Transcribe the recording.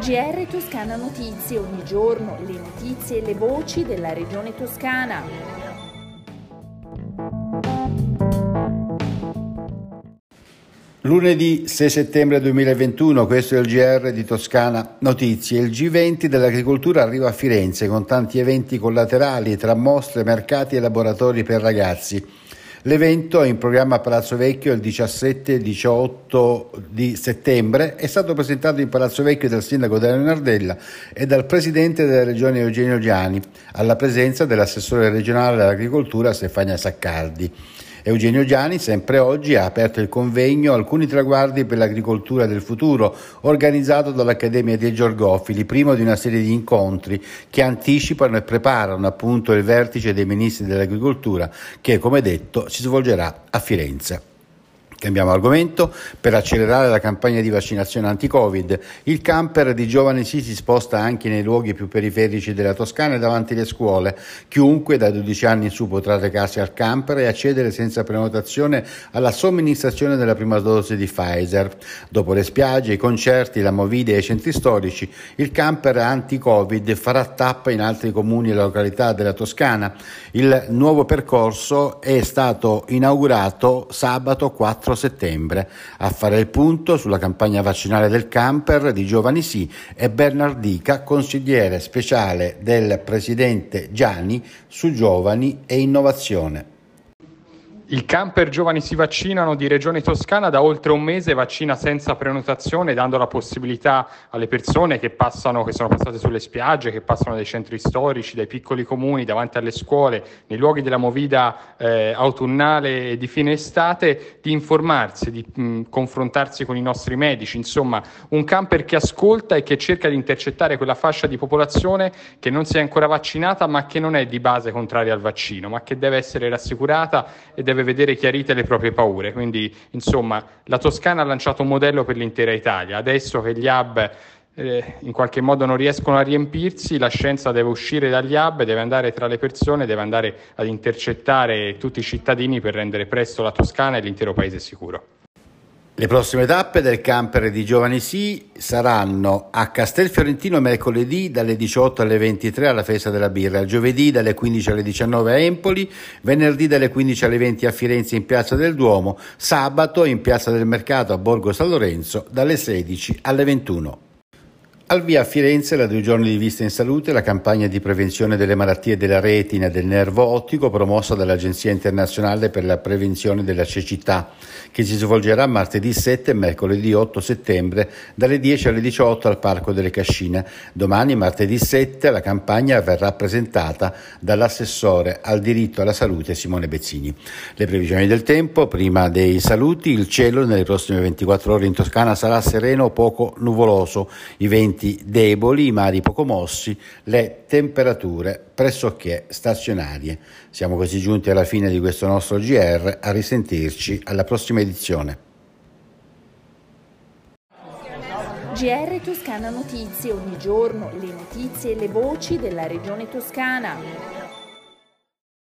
GR Toscana Notizie, ogni giorno le notizie e le voci della regione toscana. Lunedì 6 settembre 2021, questo è il GR di Toscana Notizie. Il G20 dell'agricoltura arriva a Firenze con tanti eventi collaterali tra mostre, mercati e laboratori per ragazzi. L'evento è in programma a Palazzo Vecchio il 17 e 18 di settembre. È stato presentato in Palazzo Vecchio dal sindaco della Nardella e dal presidente della regione Eugenio Giani, alla presenza dell'assessore regionale all'agricoltura Stefania Saccardi. Eugenio Giani, sempre oggi, ha aperto il convegno Alcuni traguardi per l'agricoltura del futuro, organizzato dall'Accademia dei Giorgofili, primo di una serie di incontri che anticipano e preparano appunto il vertice dei ministri dell'agricoltura che, come detto, si svolgerà a Firenze. Cambiamo argomento. Per accelerare la campagna di vaccinazione anti-Covid, il camper di Giovani Sì si sposta anche nei luoghi più periferici della Toscana e davanti alle scuole. Chiunque da 12 anni in su potrà recarsi al camper e accedere senza prenotazione alla somministrazione della prima dose di Pfizer. Dopo le spiagge, i concerti, la movida e i centri storici, il camper anti-Covid farà tappa in altri comuni e località della Toscana. Il nuovo percorso è stato inaugurato sabato 4 4 settembre. A fare il punto sulla campagna vaccinale del camper di Giovani Sì è Bernardica, consigliere speciale del presidente Gianni su giovani e innovazione. Il camper Giovani si vaccinano di Regione Toscana da oltre un mese vaccina senza prenotazione, dando la possibilità alle persone che passano, che sono passate sulle spiagge, che passano dai centri storici, dai piccoli comuni, davanti alle scuole, nei luoghi della movida eh, autunnale e di fine estate, di informarsi, di mh, confrontarsi con i nostri medici. Insomma, un camper che ascolta e che cerca di intercettare quella fascia di popolazione che non si è ancora vaccinata, ma che non è di base contraria al vaccino, ma che deve essere rassicurata e deve deve vedere chiarite le proprie paure. Quindi, insomma, la Toscana ha lanciato un modello per l'intera Italia. Adesso che gli hub eh, in qualche modo non riescono a riempirsi, la scienza deve uscire dagli hub, deve andare tra le persone, deve andare ad intercettare tutti i cittadini per rendere presto la Toscana e l'intero paese sicuro. Le prossime tappe del camper di Giovani Sì saranno a Castelfiorentino mercoledì dalle 18 alle 23 alla festa della birra, giovedì dalle 15 alle 19 a Empoli, venerdì dalle 15 alle 20 a Firenze in Piazza del Duomo, sabato in Piazza del Mercato a Borgo San Lorenzo dalle 16 alle 21. Al via a Firenze, da due giorni di vista in salute, la campagna di prevenzione delle malattie della retina e del nervo ottico promossa dall'Agenzia internazionale per la prevenzione della cecità, che si svolgerà martedì 7 e mercoledì 8 settembre dalle 10 alle 18 al Parco delle Cascine. Domani, martedì 7, la campagna verrà presentata dall'assessore al diritto alla salute Simone Bezzini. Le previsioni del tempo, prima dei saluti, il cielo nelle prossime 24 ore in Toscana sarà sereno o poco nuvoloso, i venti venti deboli, i mari poco mossi, le temperature pressoché stazionarie. Siamo così giunti alla fine di questo nostro GR, a risentirci alla prossima edizione. GR Toscana Notizie, ogni giorno le notizie e le voci della regione toscana.